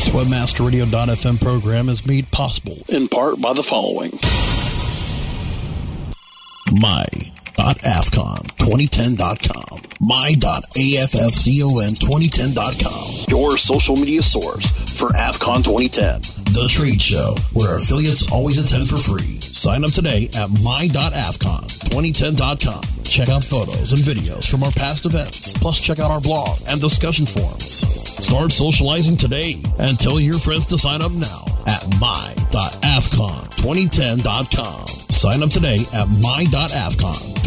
This WebmasterRadio.fm program is made possible in part by the following. My.AFCON2010.com. My.AFFCON2010.com. Your social media source for AFCON 2010. The trade show where affiliates always attend for free. Sign up today at my.afcon2010.com. Check out photos and videos from our past events. Plus, check out our blog and discussion forums. Start socializing today and tell your friends to sign up now at my.afcon2010.com. Sign up today at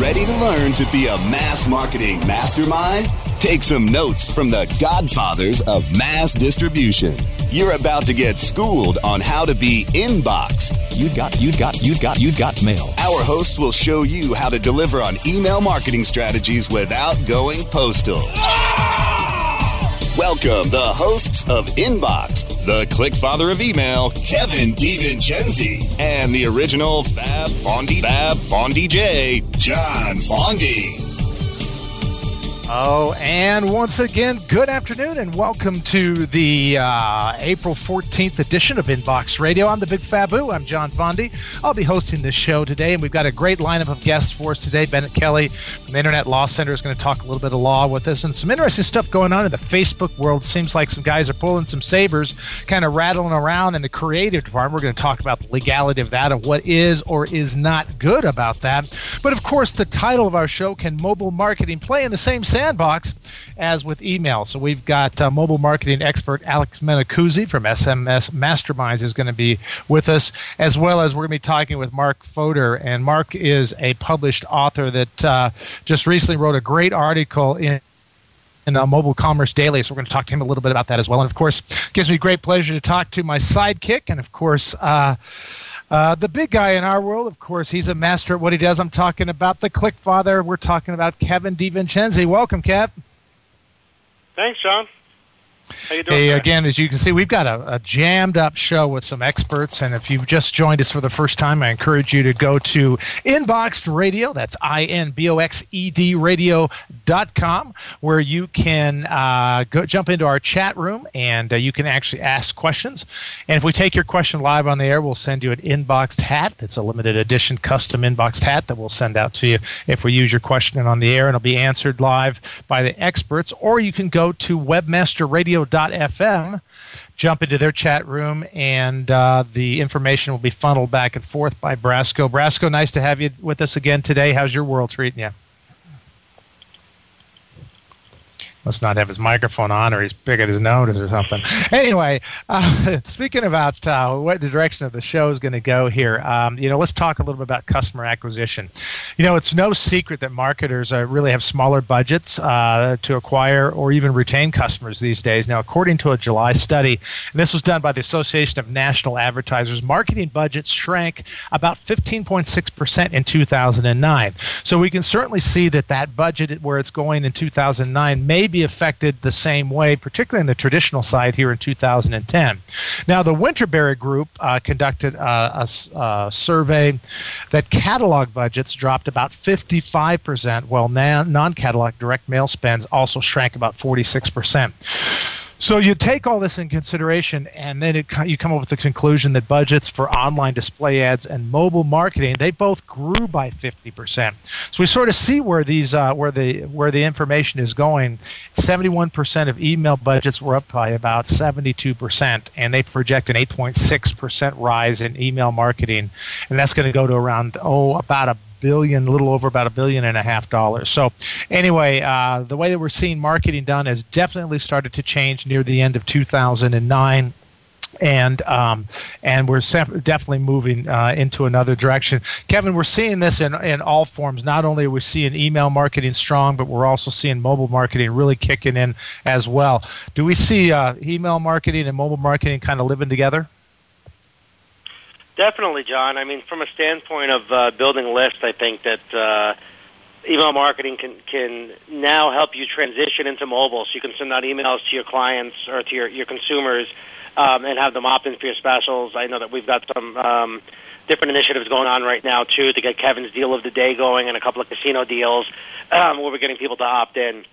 Ready to learn to be a mass marketing mastermind? Take some notes from the godfathers of mass distribution. You're about to get schooled on how to be inboxed. You got, you got, you got, you got mail. Our hosts will show you how to deliver on email marketing strategies without going postal. Ah! Welcome the hosts of Inboxed, the click father of email, Kevin DiVincenzi, and the original Fab Fondy Fab Fondy J, John Fondy. Oh, and once again, good afternoon and welcome to the uh, April 14th edition of Inbox Radio. I'm the Big Fabu. I'm John Fondy. I'll be hosting this show today, and we've got a great lineup of guests for us today. Bennett Kelly from the Internet Law Center is going to talk a little bit of law with us, and some interesting stuff going on in the Facebook world. Seems like some guys are pulling some sabers, kind of rattling around in the creative department. We're going to talk about the legality of that and what is or is not good about that. But of course, the title of our show can mobile marketing play in the same sandbox as with email. So we've got uh, mobile marketing expert Alex Minicuzzi from SMS Masterminds is going to be with us, as well as we're going to be talking with Mark Fodor. And Mark is a published author that uh, just recently wrote a great article in in uh, Mobile Commerce Daily. So we're going to talk to him a little bit about that as well. And of course, gives me great pleasure to talk to my sidekick, and of course. Uh, uh, the big guy in our world, of course, he's a master at what he does. I'm talking about the Click Father. We're talking about Kevin DiVincenzi. Welcome, Kev. Thanks, John. How you doing? Hey, again, as you can see, we've got a, a jammed up show with some experts. And if you've just joined us for the first time, I encourage you to go to Inboxed Radio. That's I N B O X E D radio.com, where you can uh, go jump into our chat room and uh, you can actually ask questions. And if we take your question live on the air, we'll send you an inboxed hat. That's a limited edition custom inboxed hat that we'll send out to you if we use your question on the air and it'll be answered live by the experts. Or you can go to webmasterradio.fm jump into their chat room, and uh, the information will be funneled back and forth by Brasco. Brasco, nice to have you with us again today. How's your world treating you? Must not have his microphone on, or he's picking his nose or something. Anyway, uh, speaking about uh, what the direction of the show is going to go here, um, you know, let's talk a little bit about customer acquisition. You know, it's no secret that marketers uh, really have smaller budgets uh, to acquire or even retain customers these days. Now, according to a July study, and this was done by the Association of National Advertisers, marketing budgets shrank about 15.6% in 2009. So we can certainly see that that budget, where it's going in 2009, may be affected the same way, particularly in the traditional side here in 2010. Now, the Winterberry Group uh, conducted a a, s- a survey that catalog budgets dropped about 55%, while non catalog direct mail spends also shrank about 46%. So you take all this in consideration, and then it, you come up with the conclusion that budgets for online display ads and mobile marketing they both grew by 50%. So we sort of see where these uh, where the where the information is going. 71% of email budgets were up by about 72%, and they project an 8.6% rise in email marketing, and that's going to go to around oh about a billion, a little over about a billion and a half dollars. So, anyway, uh, the way that we're seeing marketing done has definitely started to change near the end of 2009 and um, and we're definitely moving uh, into another direction. Kevin, we're seeing this in, in all forms. Not only are we seeing email marketing strong, but we're also seeing mobile marketing really kicking in as well. Do we see uh, email marketing and mobile marketing kind of living together? Definitely, John. I mean, from a standpoint of uh, building lists, I think that uh, email marketing can can now help you transition into mobile. So you can send out emails to your clients or to your your consumers um, and have them opt in for your specials. I know that we've got some. Um, different initiatives going on right now too to get Kevin's deal of the day going and a couple of casino deals um, where we're getting people to opt in.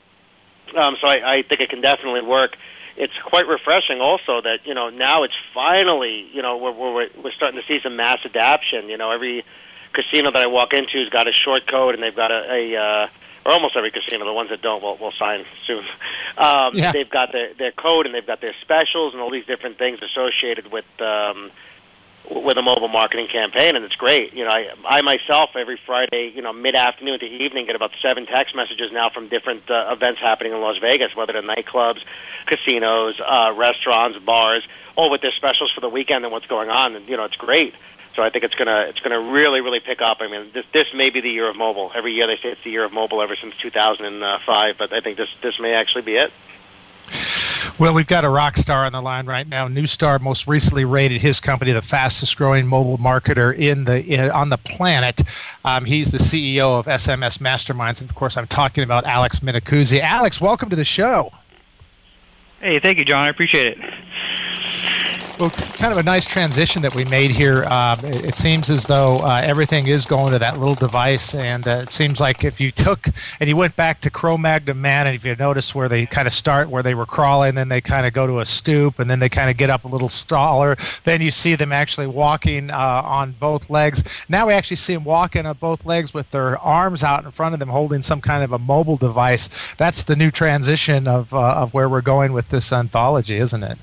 Um, so I, I think it can definitely work. It's quite refreshing also that you know now it's finally you know we're we're, we're starting to see some mass adoption. You know every casino that I walk into has got a short code and they've got a, a uh, or almost every casino. The ones that don't will will sign soon. Um, Yeah. They've got their their code and they've got their specials and all these different things associated with. Um, with a mobile marketing campaign, and it's great. You know, I, I myself every Friday, you know, mid afternoon to evening, get about seven text messages now from different uh, events happening in Las Vegas, whether they're nightclubs, casinos, uh, restaurants, bars, all with their specials for the weekend and what's going on. And you know, it's great. So I think it's gonna it's gonna really really pick up. I mean, this this may be the year of mobile. Every year they say it's the year of mobile ever since 2005, but I think this this may actually be it. Well, we've got a rock star on the line right now. Newstar most recently rated his company the fastest growing mobile marketer in the in, on the planet. Um, he's the CEO of SMS Masterminds. And of course, I'm talking about Alex Minicuzzi. Alex, welcome to the show. Hey, thank you, John. I appreciate it. Well, kind of a nice transition that we made here. Um, it, it seems as though uh, everything is going to that little device, and uh, it seems like if you took and you went back to Cro-Magnon Man, and if you notice where they kind of start, where they were crawling, then they kind of go to a stoop, and then they kind of get up a little taller. Then you see them actually walking uh, on both legs. Now we actually see them walking on both legs with their arms out in front of them, holding some kind of a mobile device. That's the new transition of uh, of where we're going with this anthology, isn't it?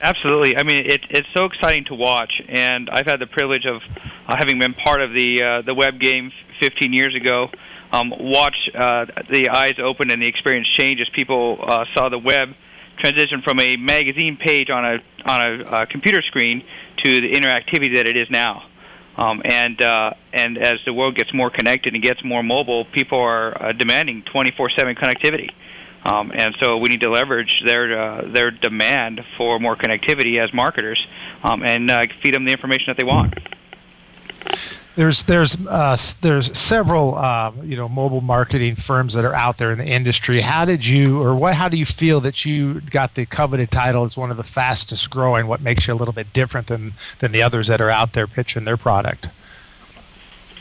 Absolutely. I mean, it, it's so exciting to watch, and I've had the privilege of uh, having been part of the uh, the web game 15 years ago. Um, watch uh, the eyes open and the experience change as people uh, saw the web transition from a magazine page on a on a uh, computer screen to the interactivity that it is now. Um, and uh, and as the world gets more connected and gets more mobile, people are uh, demanding 24/7 connectivity. Um, and so we need to leverage their uh, their demand for more connectivity as marketers, um, and uh, feed them the information that they want. there's there's uh, there's several uh, you know mobile marketing firms that are out there in the industry. How did you or what? How do you feel that you got the coveted title as one of the fastest growing? What makes you a little bit different than than the others that are out there pitching their product?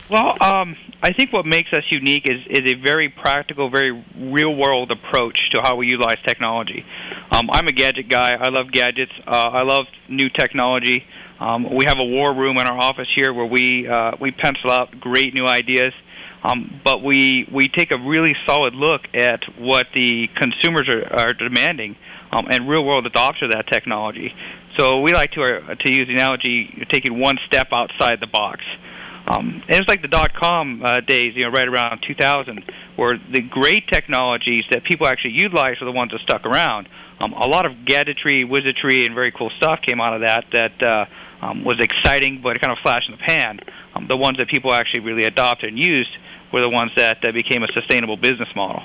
Well, um, I think what makes us unique is, is a very practical, very real world approach to how we utilize technology. Um, I'm a gadget guy. I love gadgets. Uh, I love new technology. Um, we have a war room in our office here where we uh, we pencil out great new ideas. Um, but we we take a really solid look at what the consumers are, are demanding um, and real world adoption of that technology. So we like to uh, to use the analogy taking one step outside the box. Um, it was like the dot com uh, days, you know, right around 2000, where the great technologies that people actually utilized were the ones that stuck around. Um, a lot of gadgetry, wizardry, and very cool stuff came out of that that uh, um, was exciting, but kind of flash in the pan. Um, the ones that people actually really adopted and used were the ones that uh, became a sustainable business model.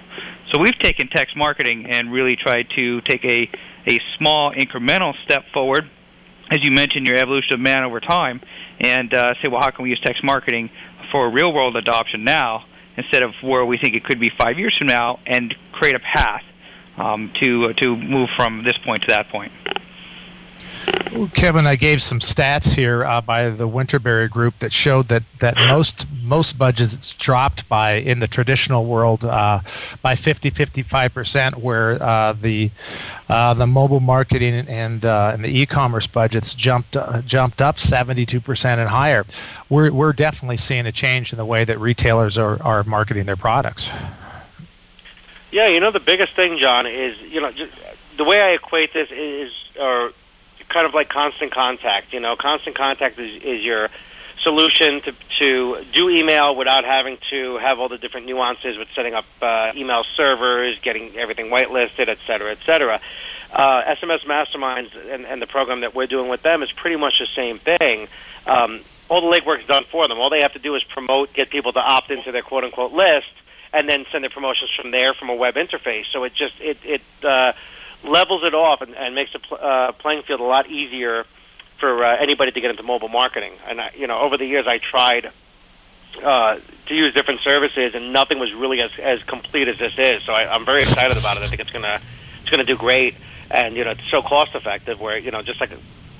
So we've taken text marketing and really tried to take a, a small incremental step forward as you mentioned, your evolution of man over time, and uh, say, well, how can we use text marketing for real world adoption now instead of where we think it could be five years from now, and create a path um, to uh, to move from this point to that point. Kevin, I gave some stats here uh, by the Winterberry Group that showed that, that most most budgets dropped by in the traditional world uh, by 50 55 percent, where uh, the uh, the mobile marketing and uh, and the e-commerce budgets jumped uh, jumped up 72 percent and higher. We're we're definitely seeing a change in the way that retailers are, are marketing their products. Yeah, you know the biggest thing, John, is you know the way I equate this is, or kind of like constant contact. You know, constant contact is, is your solution to to do email without having to have all the different nuances with setting up uh, email servers, getting everything whitelisted, et cetera, et cetera. Uh, SMS Masterminds and, and the program that we're doing with them is pretty much the same thing. Um, all the legwork's done for them. All they have to do is promote, get people to opt into their quote unquote list, and then send their promotions from there from a web interface. So it just it it uh, levels it off and, and makes the pl- uh, playing field a lot easier for uh, anybody to get into mobile marketing. And I, you know, over the years, I tried uh, to use different services, and nothing was really as as complete as this is. So I, I'm very excited about it. I think it's gonna it's gonna do great, and you know, it's so cost effective. Where you know, just like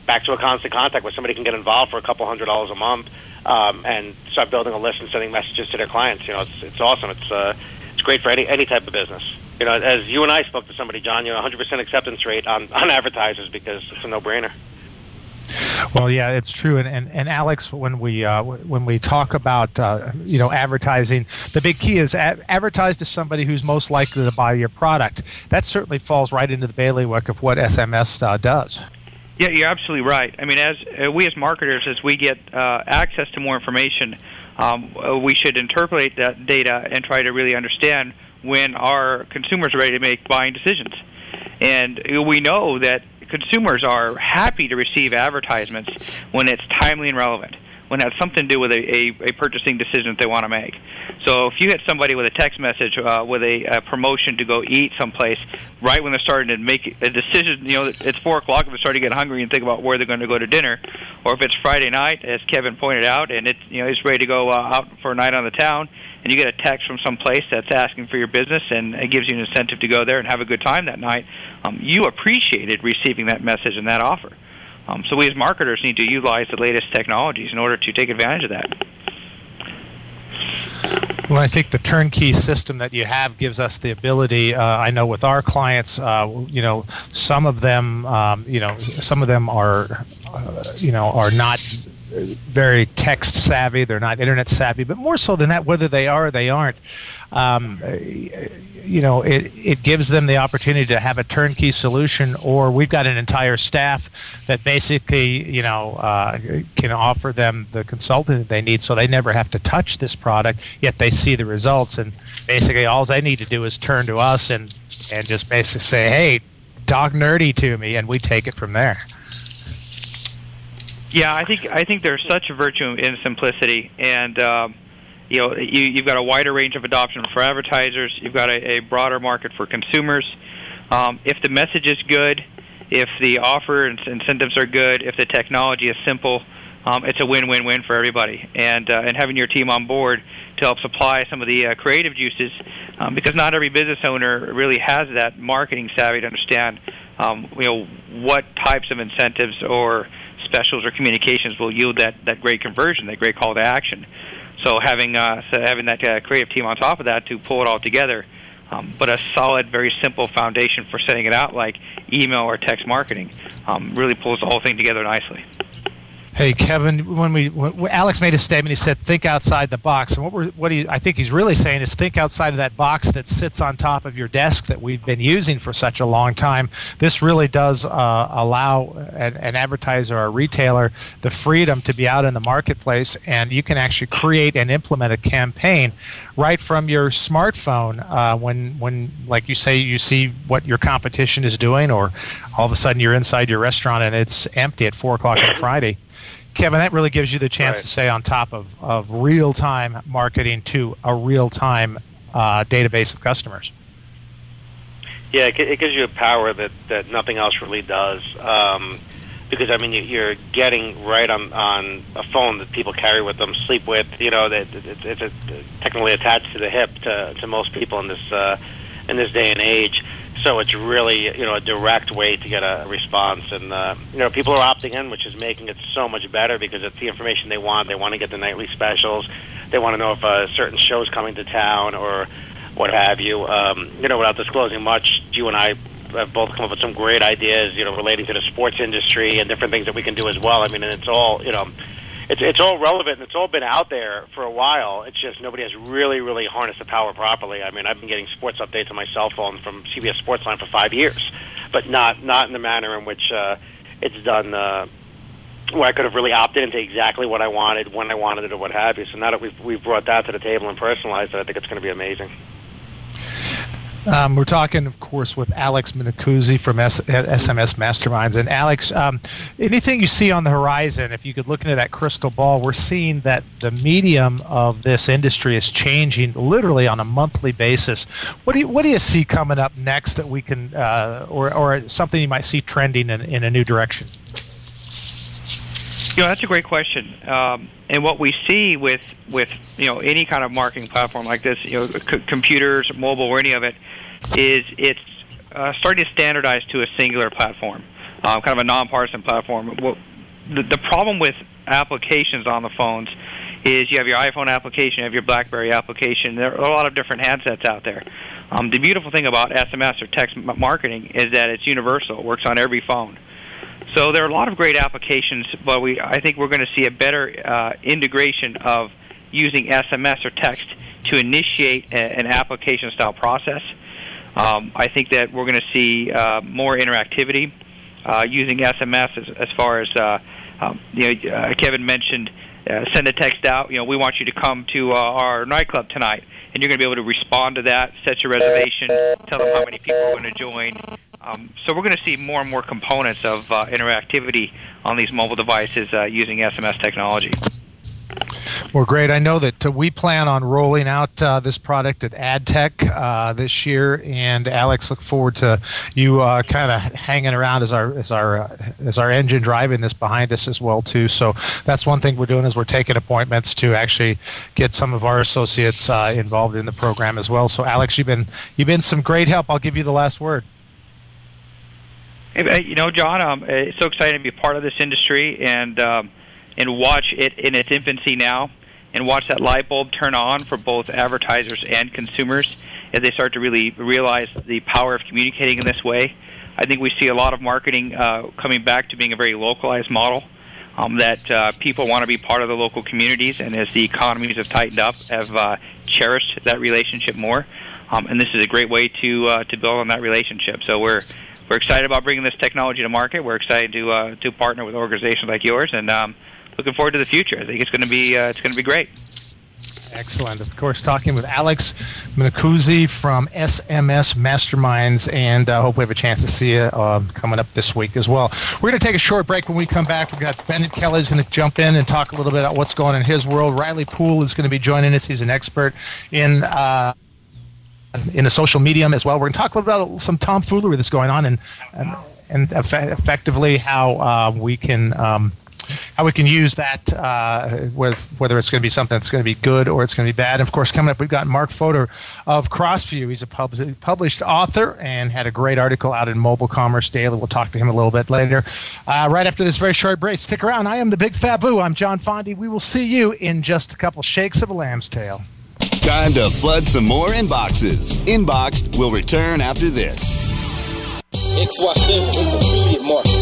back to a constant contact where somebody can get involved for a couple hundred dollars a month um, and start building a list and sending messages to their clients. You know, it's it's awesome. It's uh, it's great for any any type of business. You know, as you and I spoke to somebody, John, you know, 100% acceptance rate on on advertisers because it's a no brainer. Well, yeah, it's true. And, and, and Alex, when we uh, when we talk about uh, you know advertising, the big key is a- advertise to somebody who's most likely to buy your product. That certainly falls right into the bailiwick of what SMS uh, does. Yeah, you're absolutely right. I mean, as uh, we as marketers, as we get uh, access to more information, um, uh, we should interpolate that data and try to really understand when our consumers are ready to make buying decisions. And we know that consumers are happy to receive advertisements when it's timely and relevant, when it has something to do with a, a, a purchasing decision that they want to make. So if you hit somebody with a text message uh, with a, a promotion to go eat someplace right when they're starting to make a decision, you know, it's four o'clock and they're starting to get hungry and think about where they're going to go to dinner, or if it's Friday night, as Kevin pointed out, and it's you know he's ready to go uh, out for a night on the town, and you get a text from some place that's asking for your business and it gives you an incentive to go there and have a good time that night, um, you appreciated receiving that message and that offer. Um, so we as marketers need to utilize the latest technologies in order to take advantage of that. Well, I think the turnkey system that you have gives us the ability. Uh, I know with our clients, uh, you know, some of them, um, you know, some of them are, uh, you know, are not very text savvy. They're not internet savvy, but more so than that, whether they are or they aren't, um, you know, it, it gives them the opportunity to have a turnkey solution. Or we've got an entire staff that basically, you know, uh, can offer them the consulting that they need, so they never have to touch this product. Yet they see the results, and basically all they need to do is turn to us and and just basically say, "Hey, talk nerdy to me," and we take it from there. Yeah, I think I think there's such a virtue in simplicity, and um, you know you, you've got a wider range of adoption for advertisers. You've got a, a broader market for consumers. Um, if the message is good, if the offer and incentives are good, if the technology is simple, um, it's a win-win-win for everybody. And uh, and having your team on board to help supply some of the uh, creative juices, um, because not every business owner really has that marketing savvy to understand, um, you know, what types of incentives or specials or communications will yield that, that great conversion, that great call to action. So having uh, so having that uh, creative team on top of that to pull it all together, um, but a solid, very simple foundation for setting it out like email or text marketing um, really pulls the whole thing together nicely. Hey Kevin, when we when Alex made a statement, he said think outside the box, and what we're what he I think he's really saying is think outside of that box that sits on top of your desk that we've been using for such a long time. This really does uh, allow an, an advertiser or a retailer the freedom to be out in the marketplace, and you can actually create and implement a campaign right from your smartphone uh, when when like you say you see what your competition is doing, or all of a sudden you're inside your restaurant and it's empty at four o'clock on Friday. Kevin, that really gives you the chance Right. to stay on top of, of real time marketing to a real time uh, database of customers. Yeah, it, it gives you a power that, that nothing else really does. Um, because I mean, you, you're getting right on on a phone that people carry with them, sleep with. You know, that it's, it's technically attached to the hip to, to most people in this uh, in this day and age. So it's really you know a direct way to get a response, and uh, you know people are opting in, which is making it so much better because it's the information they want. They want to get the nightly specials. They want to know if a certain show's coming to town or what have you. Um, you know, without disclosing much, you and I have both come up with some great ideas, you know, relating to the sports industry and different things that we can do as well. I mean, and it's all, you know, it's it's all relevant and it's all been out there for a while. It's just nobody has really, really harnessed the power properly. I mean, I've been getting sports updates on my cell phone from CBS Sportsline for five years, but not not in the manner in which uh, it's done. Uh, where I could have really opted into exactly what I wanted, when I wanted it, or what have you. So now that we've we've brought that to the table and personalized it, I think it's going to be amazing. Um, we're talking, of course, with Alex Minicuzzi from S- SMS Masterminds. And Alex, um, anything you see on the horizon, if you could look into that crystal ball, we're seeing that the medium of this industry is changing literally on a monthly basis. What do you, what do you see coming up next that we can, uh, or, or something you might see trending in, in a new direction? You know, that's a great question. Um, and what we see with with you know any kind of marketing platform like this, you know, c- computers, mobile, or any of it, is it's uh, starting to standardize to a singular platform, uh, kind of a nonpartisan platform. Well, the, the problem with applications on the phones is you have your iPhone application, you have your BlackBerry application. There are a lot of different handsets out there. Um, the beautiful thing about SMS or text marketing is that it's universal. It works on every phone. So there are a lot of great applications, but we I think we're going to see a better uh, integration of using SMS or text to initiate a, an application style process. Um, I think that we're going to see uh, more interactivity uh, using SMS as, as far as uh, um, you know. Uh, Kevin mentioned uh, send a text out. You know, we want you to come to our nightclub tonight, and you're going to be able to respond to that, set your reservation, tell them how many people are going to join. Um, so we're going to see more and more components of uh, interactivity on these mobile devices uh, using SMS technology. Well, great. I know that uh, we plan on rolling out uh, this product at AdTech uh, this year, and Alex, look forward to you uh, kind of hanging around as our as our uh, as our engine driving this behind us as well too. So that's one thing we're doing is we're taking appointments to actually get some of our associates uh, involved in the program as well. So Alex, you've been you've been some great help. I'll give you the last word. You know, John, um, it's so exciting to be part of this industry and um, and watch it in its infancy now and watch that light bulb turn on for both advertisers and consumers as they start to really realize the power of communicating in this way. I think we see a lot of marketing uh, coming back to being a very localized model. Um, that uh, people want to be part of the local communities, and as the economies have tightened up, have uh, cherished that relationship more. Um, and this is a great way to uh, to build on that relationship. So we're we're excited about bringing this technology to market. We're excited to uh, to partner with organizations like yours, and um, looking forward to the future. I think it's going to be uh, it's going to be great. Excellent. Of course, talking with Alex Minicuzzi from SMS Masterminds, and I uh, hope we have a chance to see you uh, coming up this week as well. We're going to take a short break. When we come back, we've got Bennett Kelly's going to jump in and talk a little bit about what's going on in his world. Riley Poole is going to be joining us. He's an expert in. Uh, in the social medium as well. We're going to talk a little about some tomfoolery that's going on and and, and effectively how uh, we can um, how we can use that, uh, with, whether it's going to be something that's going to be good or it's going to be bad. And of course, coming up, we've got Mark Fodor of Crossview. He's a pub- published author and had a great article out in Mobile Commerce Daily. We'll talk to him a little bit later. Uh, right after this very short break, stick around. I am the Big Fabu. I'm John Fondy. We will see you in just a couple shakes of a lamb's tail. Time to flood some more inboxes. Inboxed will return after this. XY7 affiliate.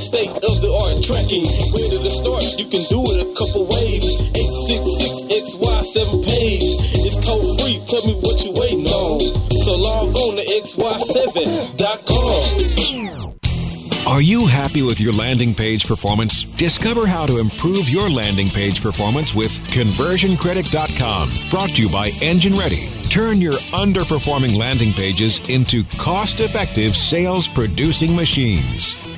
state of the art tracking. Where to start? You can do it a couple ways. 866XY7 page. It's toll free. Tell me what you waiting on. So log on to xy7.com. Are you happy with your landing page performance? Discover how to improve your landing page performance with conversioncritic.com. Brought to you by Engine Ready. Turn your underperforming landing pages into cost effective sales producing machines.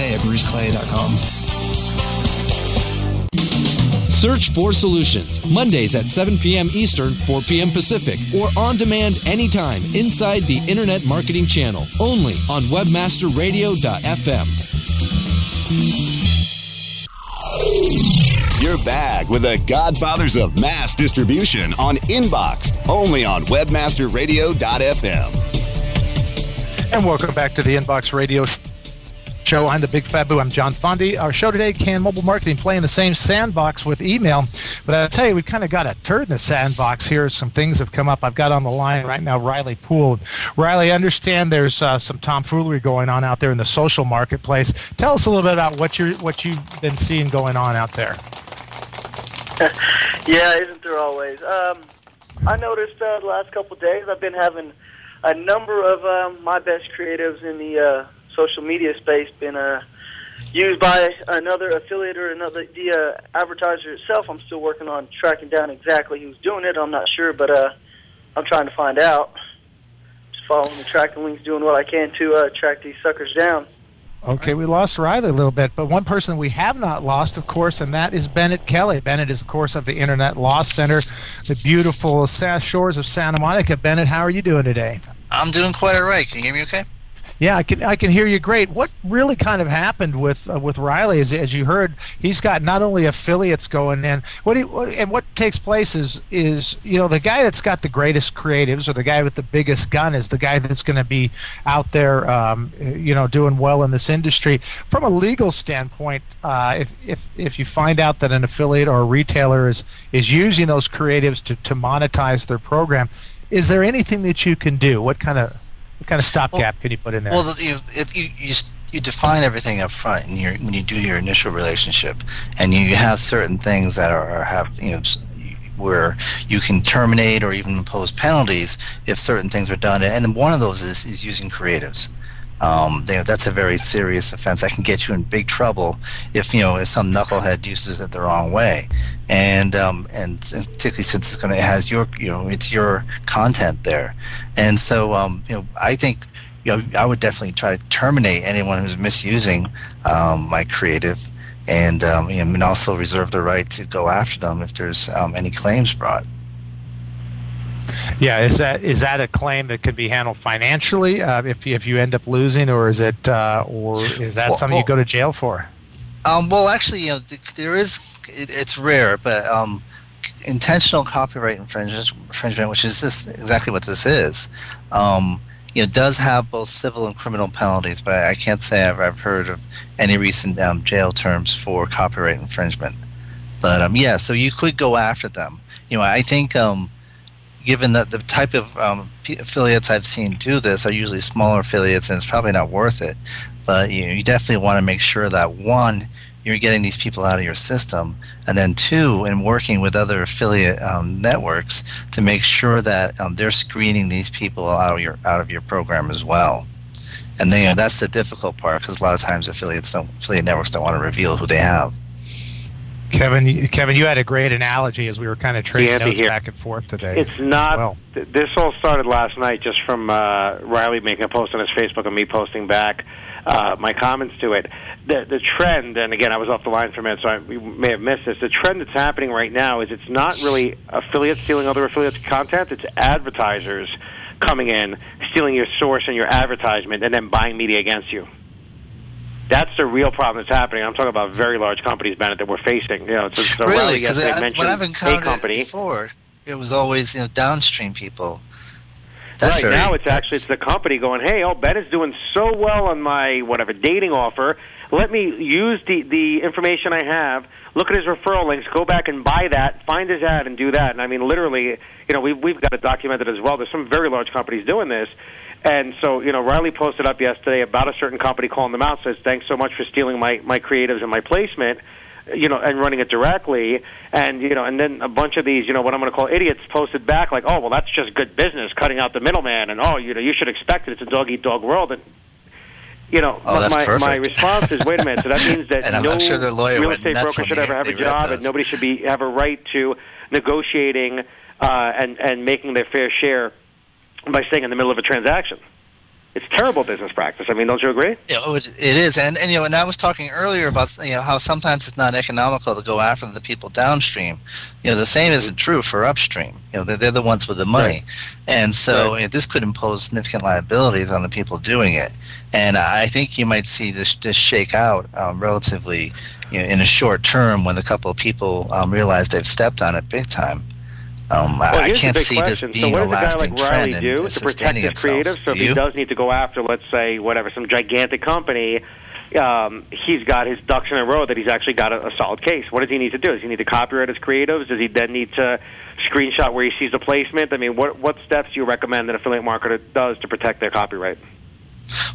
at bruceclay.com. Search for Solutions, Mondays at 7 p.m. Eastern, 4 p.m. Pacific, or on demand anytime inside the Internet Marketing Channel, only on WebmasterRadio.fm. You're back with the Godfathers of Mass Distribution on Inbox, only on WebmasterRadio.fm. And welcome back to the Inbox Radio show. I'm the Big Fabu. I'm John Fondy. Our show today, Can Mobile Marketing play in the same sandbox with email? But I'll tell you, we've kind of got a turd in the sandbox here. Some things have come up. I've got on the line right now Riley Poole. Riley, I understand there's uh, some tomfoolery going on out there in the social marketplace. Tell us a little bit about what you what you've been seeing going on out there. yeah, isn't there always? Um, I noticed uh, the last couple days I've been having a number of um, my best creatives in the uh, social media space been uh, used by another affiliate or another the uh, advertiser itself. I'm still working on tracking down exactly who's doing it. I'm not sure, but uh, I'm trying to find out. Just following the tracking links, doing what I can to uh, track these suckers down. Okay, we lost Riley a little bit, but one person we have not lost, of course, and that is Bennett Kelly. Bennett is, of course, of the Internet Law Center, the beautiful south shores of Santa Monica. Bennett, how are you doing today? I'm doing quite all right. Can you hear me okay? Yeah, I can I can hear you great. What really kind of happened with uh, with Riley is, as you heard, he's got not only affiliates going in. What, he, and what takes place is is you know the guy that's got the greatest creatives or the guy with the biggest gun is the guy that's going to be out there, um, you know, doing well in this industry. From a legal standpoint, uh, if if if you find out that an affiliate or a retailer is is using those creatives to to monetize their program, is there anything that you can do? What kind of what kind of stopgap well, can you put in there? Well, you, you, you you define everything up front in your, when you do your initial relationship, and you have certain things that are have you know where you can terminate or even impose penalties if certain things are done, and one of those is, is using creatives. Um, you know, that's a very serious offense that can get you in big trouble if you know if some knucklehead uses it the wrong way, and um, and, and particularly since it's going to has your you know it's your content there, and so um, you know I think you know I would definitely try to terminate anyone who's misusing um, my creative, and um, you know, and also reserve the right to go after them if there's um, any claims brought. Yeah, is that is that a claim that could be handled financially uh, if if you end up losing, or is it uh, or is that well, something well, you go to jail for? Um, well, actually, you know, there is it, it's rare, but um, intentional copyright infringement, infringement, which is this exactly what this is, um, you know, does have both civil and criminal penalties. But I can't say I've, I've heard of any recent um, jail terms for copyright infringement. But um, yeah, so you could go after them. You know, I think um, given that the type of um, affiliates I've seen do this are usually smaller affiliates, and it's probably not worth it. But you, you definitely want to make sure that one, you're getting these people out of your system, and then two, in working with other affiliate um, networks to make sure that um, they're screening these people out of your out of your program as well. And know, that's the difficult part because a lot of times affiliates don't, affiliate networks don't want to reveal who they have. Kevin, Kevin, you had a great analogy as we were kind of trading notes here. back and forth today. It's not. Well. Th- this all started last night, just from uh, Riley making a post on his Facebook and me posting back uh, my comments to it. The the trend, and again, I was off the line for a minute, so I, we may have missed this. The trend that's happening right now is it's not really affiliates stealing other affiliates' content; it's advertisers coming in, stealing your source and your advertisement, and then buying media against you. That's the real problem that's happening. I'm talking about very large companies, Bennett, that we're facing. You know, it's, it's really because when I've encountered a company. it before, it was always you know downstream people. That's right now, it's actually it's the company going, "Hey, oh, Bennett's doing so well on my whatever dating offer. Let me use the the information I have. Look at his referral links. Go back and buy that. Find his ad and do that." And I mean, literally, you know, we've we've got it documented as well. There's some very large companies doing this, and so, you know, Riley posted up yesterday about a certain company calling them out. Says, "Thanks so much for stealing my my creatives and my placement." you know, and running it directly, and you know, and then a bunch of these, you know, what I'm going to call idiots posted back like, oh, well, that's just good business, cutting out the middleman, and oh, you know, you should expect it. It's a dog eat dog world, and you know, oh, my perfect. my response is, wait a minute. So that means that no sure real estate broker should ever have a job, and nobody should be have a right to negotiating uh, and and making their fair share by staying in the middle of a transaction. it's terrible business practice. I mean, don't you agree? Yeah, oh, it, it is, and and you know, and I was talking earlier about you know how sometimes it's not economical to go after the people downstream. You know, the same isn't true for upstream. You know, they're, they're the ones with the money, right. and so right. you know, this could impose significant liabilities on the people doing it. And I think you might see this this shake out um, relatively you know, in a short term when a couple of people um, realize they've stepped on it big time. Um, well, I can't see question. this being so what does a guy like Riley do to protect his creative? So if he does need to go after, let's say, whatever, some gigantic company, um, he's got his ducks in a row that he's actually got a, a solid case. What does he need to do? Does he need to copyright his creatives? Does he then need to screenshot where he sees the placement? I mean, what what steps do you recommend that affiliate marketer does to protect their copyright?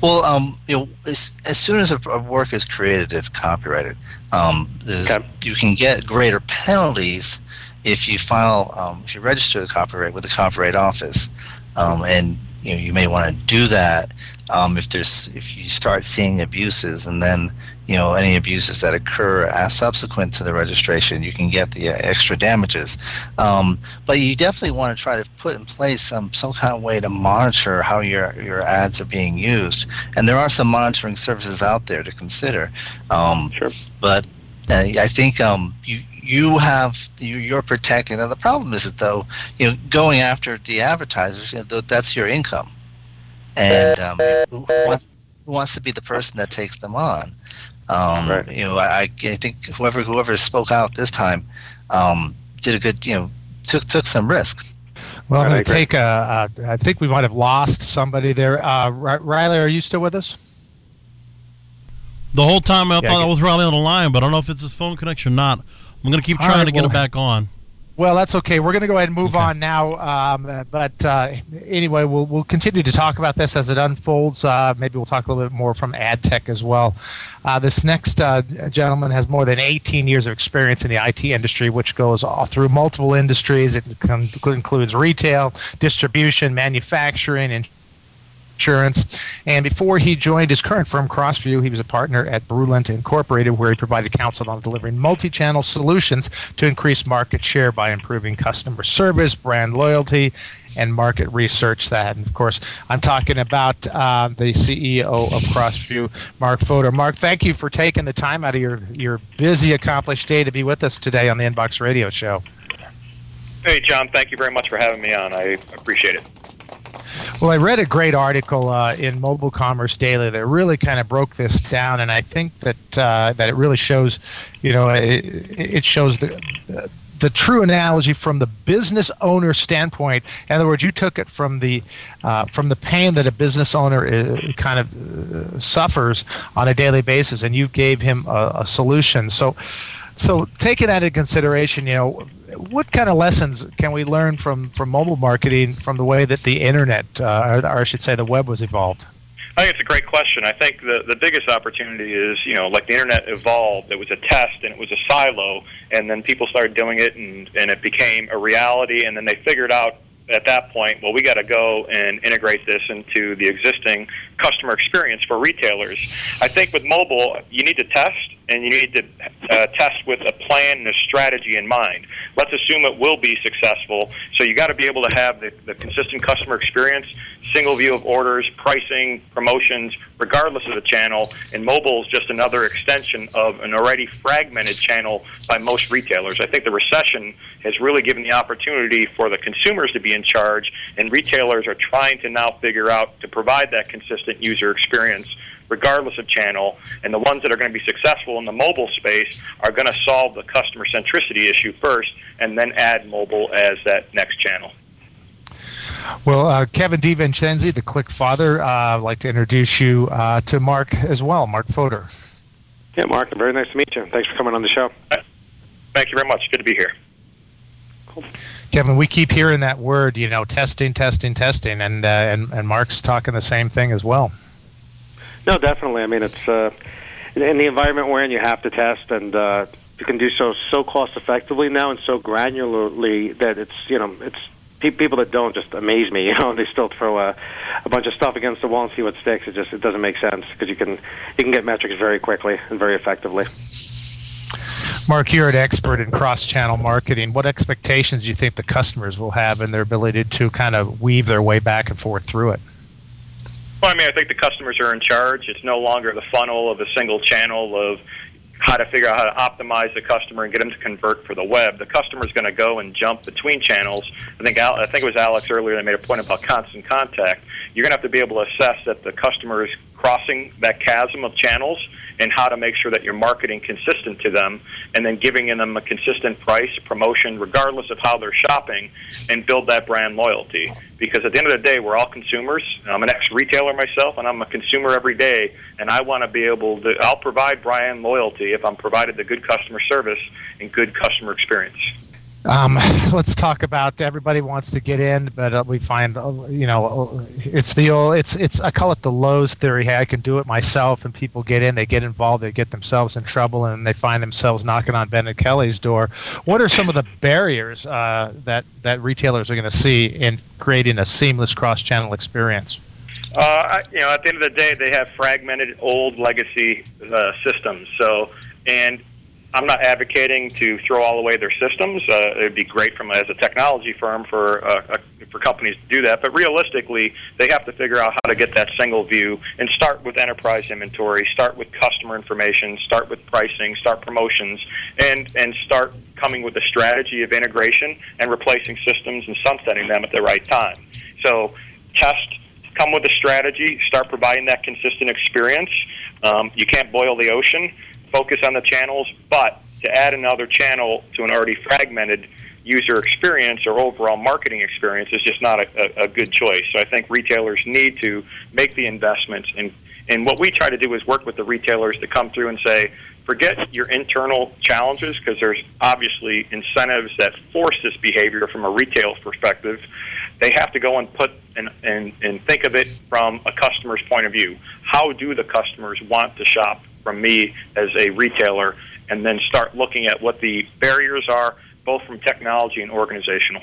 Well, um, you know, as, as soon as a, a, work is created, it's copyrighted. Um, okay. You can get greater penalties if you file, um, if you register the copyright with the Copyright Office, um, and you know you may want to do that um, if there's if you start seeing abuses, and then you know any abuses that occur as subsequent to the registration, you can get the uh, extra damages. Um, but you definitely want to try to put in place some some kind of way to monitor how your your ads are being used, and there are some monitoring services out there to consider. Um, sure. But uh, I think um, you you have you're protecting. Now the problem is that though, you know, going after the advertisers, you know, that's your income, and um, who, wants, who wants to be the person that takes them on? Um, right. You know, I, I think whoever whoever spoke out this time um, did a good, you know, took took some risk. Well, I'm going to take a, a. I think we might have lost somebody there. Uh, Riley, are you still with us? The whole time I yeah, thought I, I was Riley on the line, but I don't know if it's his phone connection or not. I'm going to keep trying right, to get well, it back on. Well, that's okay. We're going to go ahead and move okay. on now. Um, but uh, anyway, we'll, we'll continue to talk about this as it unfolds. Uh, maybe we'll talk a little bit more from ad tech as well. Uh, this next uh, gentleman has more than 18 years of experience in the IT industry, which goes all through multiple industries. It includes retail, distribution, manufacturing, and insurance. And before he joined his current firm, Crossview, he was a partner at Brulant Incorporated, where he provided counsel on delivering multi channel solutions to increase market share by improving customer service, brand loyalty, and market research that. And of course, I'm talking about uh, the CEO of Crossview, Mark Fodor. Mark, thank you for taking the time out of your, your busy, accomplished day to be with us today on the Inbox Radio Show. Hey, John, thank you very much for having me on. I appreciate it. Well, I read a great article uh, in Mobile Commerce Daily that really kind of broke this down, and I think that uh, that it really shows, you know, it, it shows the. the true analogy from the business owner standpoint. In other words, you took it from the uh, from the pain that a business owner is, uh, kind of uh, suffers on a daily basis, and you gave him a, a solution. So, so taking that into consideration, you know, what kind of lessons can we learn from, from mobile marketing from the way that the internet, uh, or, or I should say, the web was evolved? I think it's a great question. I think the the biggest opportunity is you know like the internet evolved. It was a test and it was a silo, and then people started doing it, and and it became a reality. And then they figured out at that point, well, we got to go and integrate this into the existing customer experience for retailers. I think with mobile, you need to test and you need to uh, test with a plan and a strategy in mind. Let's assume it will be successful. So you got to be able to have the, the consistent customer experience, single view of orders, pricing, promotions, regardless of the channel. And mobile is just another extension of an already fragmented channel by most retailers. I think the recession has really given the opportunity for the consumers to be in charge, and retailers are trying to now figure out to provide that consistent user experience regardless of channel. And the ones that are going to be successful in the mobile space are going to solve the customer centricity issue first and then add mobile as that next channel. Well, uh, Kevin DiVincenzi, the Click Father, uh, I'd like to introduce you uh, to Mark as well, Mark Fodor. Yeah, Mark, very nice to meet you. Thanks for coming on the show. Thank you very much. Good to be here. Kevin, we keep hearing that word, you know, testing, testing, testing, and uh, and and Mark's talking the same thing as well. No, definitely. I mean, it's uh, in the environment we're in, you have to test, and uh, you can do so so cost effectively now and so granularly that it's you know it's people that don't just amaze me. You know, they still throw a, a bunch of stuff against the wall and see what sticks. It just it doesn't make sense because you can you can get metrics very quickly and very effectively. Mark, you're an expert in cross-channel marketing. What expectations do you think the customers will have in their ability to kind of weave their way back and forth through it? Well, I mean, I think the customers are in charge. It's no longer the funnel of a single channel of how to figure out how to optimize the customer and get them to convert for the web. The customer is going to go and jump between channels. I think Al, I think it was Alex earlier that made a point about constant contact. You're going to have to be able to assess that the customer is crossing that chasm of channels and how to make sure that you're marketing consistent to them and then giving them a consistent price promotion regardless of how they're shopping and build that brand loyalty. Because at the end of the day we're all consumers. I'm an ex-retailer myself and i'm a consumer every day and i want to be able to i'll provide brand loyalty if i'm provided the good customer service and good customer experience um, let's talk about everybody wants to get in, but uh, we find uh, you know it's the old it's it's I call it the Lowe's theory. Hey, I can do it myself, and people get in, they get involved, they get themselves in trouble, and they find themselves knocking on Bennett Kelley's door. What are some of the barriers uh, that that retailers are going to see in creating a seamless cross-channel experience? Uh, you know, at the end of the day, they have fragmented old legacy uh, systems. So, and I'm not advocating to throw all away their systems. Uh, it'd be great from as a technology firm for uh, for companies to do that, but realistically, they have to figure out how to get that single view and start with enterprise inventory, start with customer information, start with pricing, start promotions, and and start coming with a strategy of integration and replacing systems and sunsetting them at the right time. So, test come with a strategy, start providing that consistent experience. Um, you can't boil the ocean focus on the channels, but to add another channel to an already fragmented user experience or overall marketing experience is just not a, a, a good choice. So I think retailers need to make the investments. And, and what we try to do is work with the retailers to come through and say, forget your internal challenges because there's obviously incentives that force this behavior from a retail perspective. They have to go and put and, and, and think of it from a customer's point of view. How do the customers want to shop from me as a retailer, and then start looking at what the barriers are, both from technology and organizational.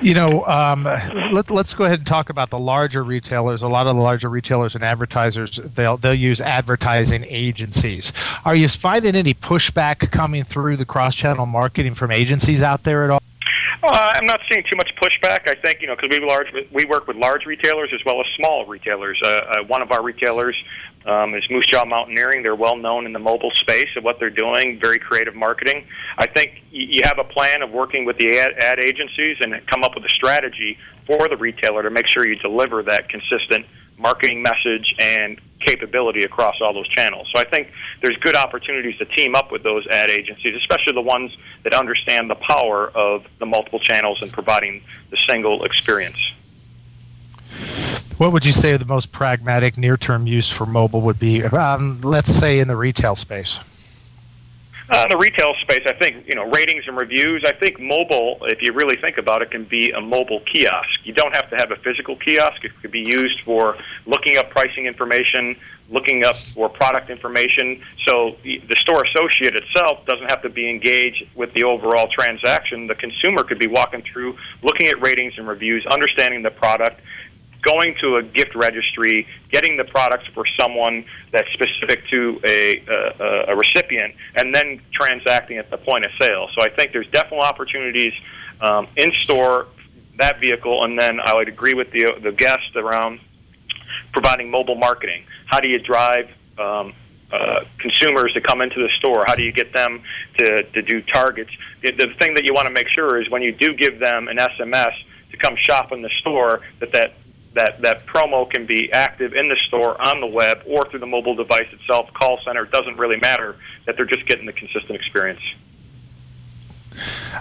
You know, um, let, us go ahead and talk about the larger retailers. A lot of the larger retailers and advertisers, they'll they'll use advertising agencies. Are you finding any pushback coming through the cross-channel marketing from agencies out there at all? Uh, I'm not seeing too much pushback. I think you know because we large we work with large retailers as well as small retailers. Uh, uh, one of our retailers um, is Moosejaw Mountaineering. They're well known in the mobile space of what they're doing. Very creative marketing. I think you have a plan of working with the ad, ad agencies and come up with a strategy for the retailer to make sure you deliver that consistent marketing message and capability across all those channels. So I think there's good opportunities to team up with those ad agencies, especially the ones that understand the power of the multiple channels and providing the single experience. What would you say the most pragmatic near-term use for mobile would be? Um, let's say in the retail space. Uh, in the retail space, I think you know ratings and reviews. I think mobile, if you really think about it, can be a mobile kiosk. You don't have to have a physical kiosk. It could be used for looking up pricing information, looking up for product information. So the store associate itself doesn't have to be engaged with the overall transaction. The consumer could be walking through, looking at ratings and reviews, understanding the product, going to a gift registry, getting the products for someone that's specific to a, a, a recipient, and then transacting at the point of sale. So I think there's definitely opportunities um, in store that vehicle, and then I would agree with the the guest around providing mobile marketing. How do you drive um, uh, consumers to come into the store? How do you get them to, to do targets? The, the thing that you want to make sure is when you do give them an SMS to come shop in the store, that that that that promo can be active in the store, on the web, or through the mobile device itself. Call center doesn't really matter. That they're just getting the consistent experience.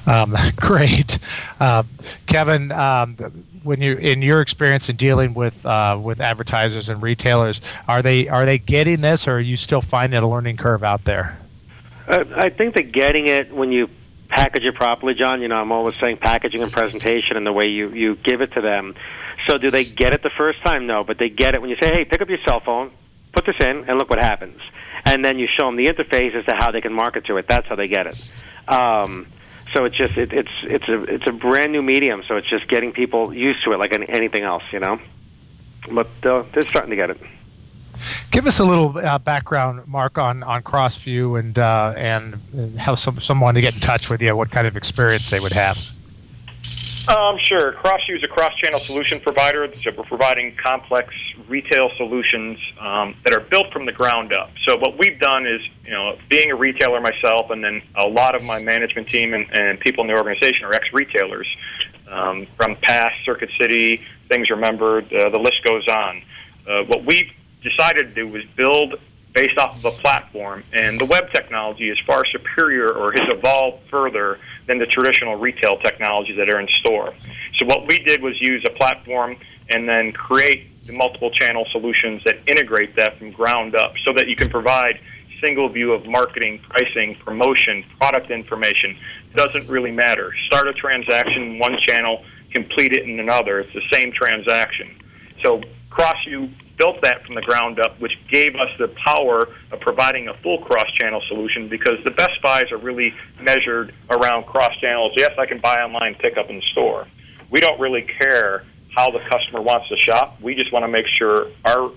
Um, great, uh, Kevin. Um, when you in your experience in dealing with uh, with advertisers and retailers, are they are they getting this, or are you still finding a learning curve out there? Uh, I think they're getting it when you package it properly, John. You know, I'm always saying packaging and presentation and the way you you give it to them. So do they get it the first time? No, but they get it when you say, "Hey, pick up your cell phone, put this in, and look what happens." And then you show them the interface as to how they can market to it. That's how they get it. Um, so it's just it, it's it's a it's a brand new medium. So it's just getting people used to it, like anything else, you know. But uh, they're starting to get it. Give us a little uh, background, Mark, on, on Crossview and uh, and how some, someone to get in touch with you, what kind of experience they would have. Um, sure. CrossView is a cross-channel solution provider. So we're providing complex retail solutions um, that are built from the ground up. So what we've done is, you know, being a retailer myself, and then a lot of my management team and, and people in the organization are ex-retailers um, from past Circuit City, things remembered. Uh, the list goes on. Uh, what we've decided to do was build based off of a platform, and the web technology is far superior or has evolved further than the traditional retail technologies that are in store. So what we did was use a platform and then create the multiple channel solutions that integrate that from ground up so that you can provide single view of marketing, pricing, promotion, product information. Doesn't really matter. Start a transaction in one channel, complete it in another. It's the same transaction. So CrossView built that from the ground up, which gave us the power of providing a full cross-channel solution because the best buys are really measured around cross-channels. Yes, I can buy online, pick up in store. We don't really care how the customer wants to shop. We just want to make sure our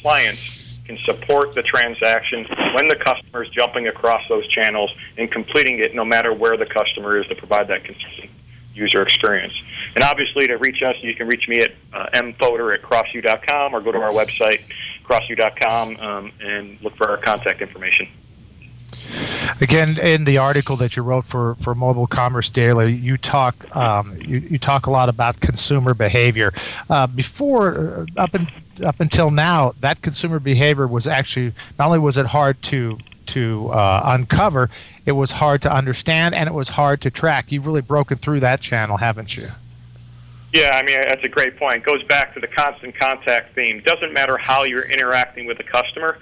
clients can support the transaction when the customer is jumping across those channels and completing it no matter where the customer is to provide that consistent user experience. And obviously, to reach us, you can reach me at uh, at crossview.com or go to our website, crossview.com, um, and look for our contact information. Again, in the article that you wrote for, for Mobile Commerce Daily, you talk um, you, you talk a lot about consumer behavior. Uh, before, uh, up in, up until now, that consumer behavior was actually not only was it hard to to uh, uncover, it was hard to understand and it was hard to track. You've really broken through that channel, haven't you? Yeah, I mean that's a great point. It goes back to the constant contact theme. Doesn't matter how you're interacting with the customer.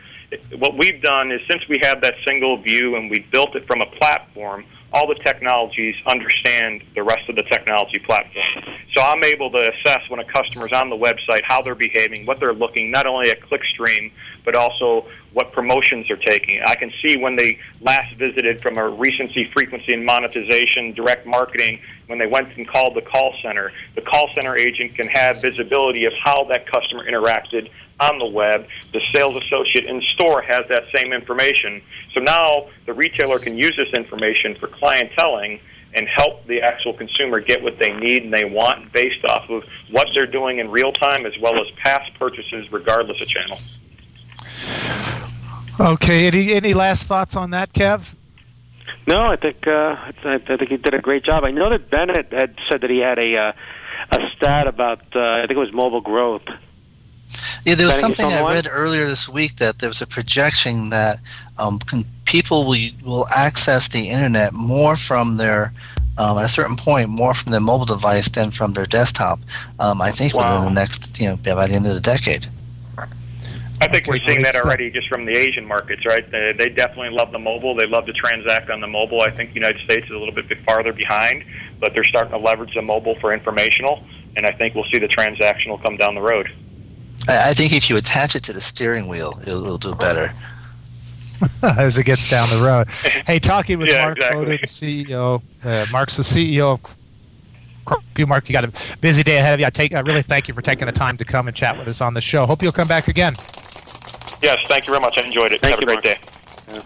What we've done is since we have that single view and we built it from a platform, all the technologies understand the rest of the technology platform. So I'm able to assess when a customer's on the website how they're behaving, what they're looking, not only at clickstream, but also what promotions they're taking. I can see when they last visited from a recency, frequency, and monetization, direct marketing, when they went and called the call center. The call center agent can have visibility of how that customer interacted on the web. The sales associate in store has that same information. So now the retailer can use this information for clienteling and help the actual consumer get what they need and they want based off of what they're doing in real time as well as past purchases regardless of channel. Okay. Any any last thoughts on that, Kev? No, I think uh, I think he did a great job. I know that Bennett had said that he had a uh, a stat about uh, I think it was mobile growth. Yeah, there was something I read earlier this week that there was a projection that um, people will will access the internet more from their um, at a certain point more from their mobile device than from their desktop. Um, I think wow. within the next you know by the end of the decade. I think we're seeing that already just from the Asian markets, right? They, they definitely love the mobile. They love to transact on the mobile. I think the United States is a little bit farther behind, but they're starting to leverage the mobile for informational, and I think we'll see the transactional come down the road. I think if you attach it to the steering wheel, it'll, it'll do better. As it gets down the road. Hey, talking with yeah, Mark exactly. Fodor, the CEO. Uh, Mark's the CEO of you, Mark. You got a busy day ahead of you. I take. I really thank you for taking the time to come and chat with us on the show. Hope you'll come back again. Yes, thank you very much. I enjoyed it. Thank Have you, a great Mark. day. Yeah.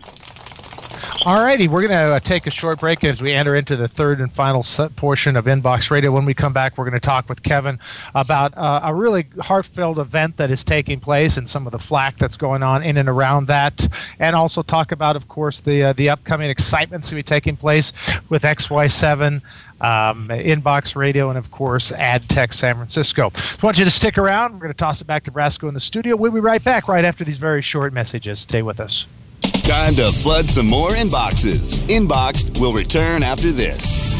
All righty, we're going to uh, take a short break as we enter into the third and final portion of Inbox Radio. When we come back, we're going to talk with Kevin about uh, a really heartfelt event that is taking place and some of the flack that's going on in and around that, and also talk about, of course, the uh, the upcoming excitements to be taking place with XY7. Um, Inbox Radio, and of course, AdTech San Francisco. So I want you to stick around. We're going to toss it back to Brasco in the studio. We'll be right back right after these very short messages. Stay with us. Time to flood some more inboxes. Inboxed will return after this.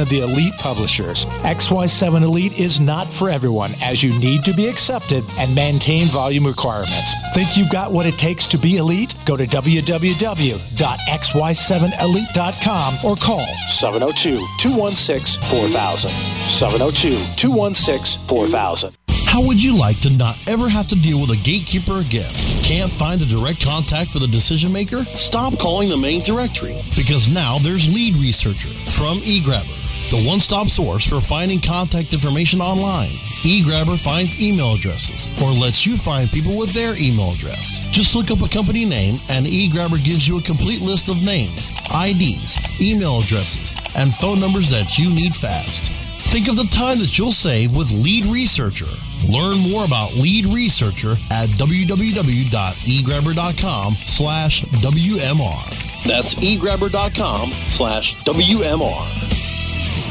one of the elite publishers. XY7 Elite is not for everyone, as you need to be accepted and maintain volume requirements. Think you've got what it takes to be elite? Go to www.xy7elite.com or call 702 216 4000. 702 216 4000. How would you like to not ever have to deal with a gatekeeper again? Can't find a direct contact for the decision maker? Stop calling the main directory because now there's Lead Researcher from eGrabber, the one stop source for finding contact information online. eGrabber finds email addresses or lets you find people with their email address. Just look up a company name and eGrabber gives you a complete list of names, IDs, email addresses, and phone numbers that you need fast. Think of the time that you'll save with Lead Researcher. Learn more about Lead Researcher at www.egrabber.com slash WMR. That's egrabber.com slash WMR.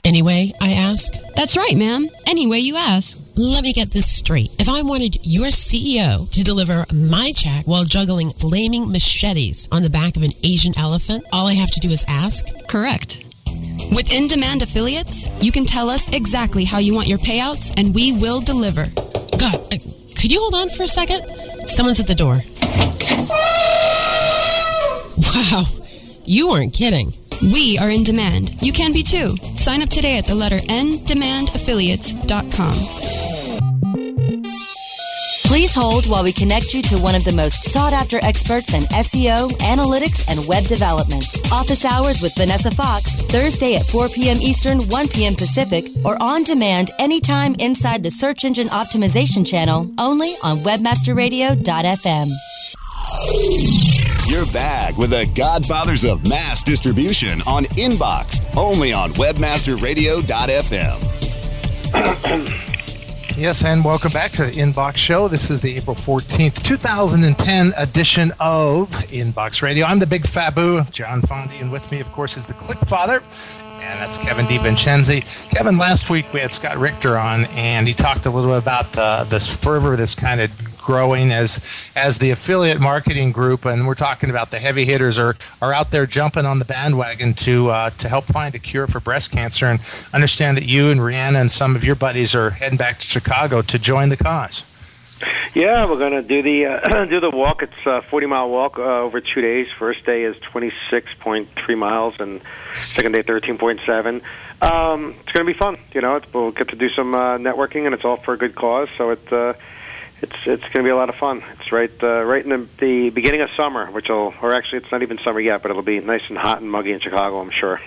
Anyway, I ask? That's right, ma'am. Anyway, you ask. Let me get this straight. If I wanted your CEO to deliver my check while juggling flaming machetes on the back of an Asian elephant, all I have to do is ask? Correct. With in demand affiliates, you can tell us exactly how you want your payouts and we will deliver. God, uh, could you hold on for a second? Someone's at the door. Wow, you weren't kidding. We are in demand. You can be too. Sign up today at the letter N. Please hold while we connect you to one of the most sought after experts in SEO, analytics, and web development. Office hours with Vanessa Fox, Thursday at 4 p.m. Eastern, 1 p.m. Pacific, or on demand anytime inside the Search Engine Optimization channel, only on WebmasterRadio.fm. You're back with the Godfathers of Mass Distribution on Inbox, only on WebmasterRadio.fm. Yes, and welcome back to the Inbox Show. This is the April 14th, 2010 edition of Inbox Radio. I'm the Big Fabu, John Fondi, and with me, of course, is the Click Father, and that's Kevin DiVincenzi. Kevin, last week we had Scott Richter on, and he talked a little bit about the, this fervor that's kind of growing as as the affiliate marketing group, and we're talking about the heavy hitters are are out there jumping on the bandwagon to uh, to help find a cure for breast cancer. And understand that you and Rihanna and some of your buddies are heading back to Chicago to join the cause. Yeah, we're going to do the uh, do the walk. It's a 40 mile walk uh, over two days. First day is 26.3 miles, and second day 13.7. Um, it's going to be fun. You know, we'll get to do some uh, networking, and it's all for a good cause. So it uh, it's it's going to be a lot of fun. It's right uh, right in the, the beginning of summer, which will, or actually, it's not even summer yet, but it'll be nice and hot and muggy in Chicago, I'm sure.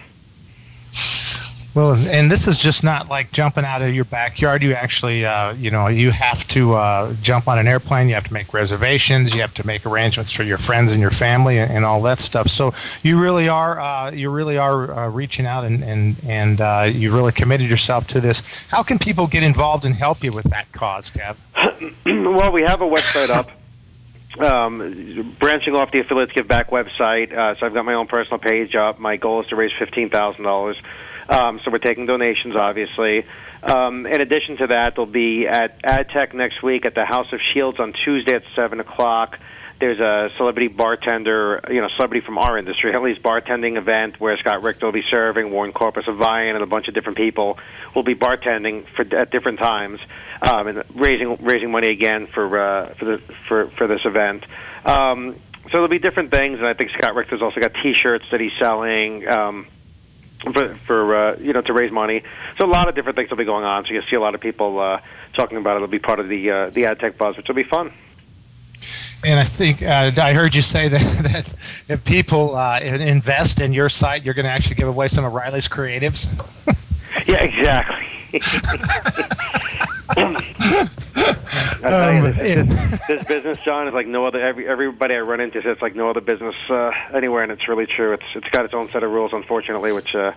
Well, and this is just not like jumping out of your backyard. You actually, uh, you know, you have to uh, jump on an airplane. You have to make reservations. You have to make arrangements for your friends and your family and, and all that stuff. So you really are, uh, you really are uh, reaching out and and and uh, you really committed yourself to this. How can people get involved and help you with that cause, Kev? well, we have a website up. Um, branching off the affiliates give back website, uh, so I've got my own personal page up. My goal is to raise fifteen thousand dollars. Um, so we're taking donations, obviously. Um, in addition to that, they'll be at AdTech next week at the House of Shields on Tuesday at seven o'clock. There's a celebrity bartender, you know, celebrity from our industry, at least bartending event where Scott Richter will be serving, Warren Corpus of Vian, and a bunch of different people will be bartending for at different times um, and raising raising money again for uh, for the for for this event. Um, so there'll be different things, and I think Scott Richter's also got T-shirts that he's selling. Um, for, for uh, you know to raise money. So a lot of different things will be going on. So you'll see a lot of people uh, talking about it. It'll be part of the uh, the ad tech buzz, which will be fun. And I think uh, I heard you say that, that if people uh, invest in your site, you're going to actually give away some of Riley's creatives. yeah, exactly. Tell you, this, this, business, John, is like no other. Every, everybody I run into says it's like no other business uh, anywhere, and it's really true. It's it's got its own set of rules, unfortunately. Which, uh,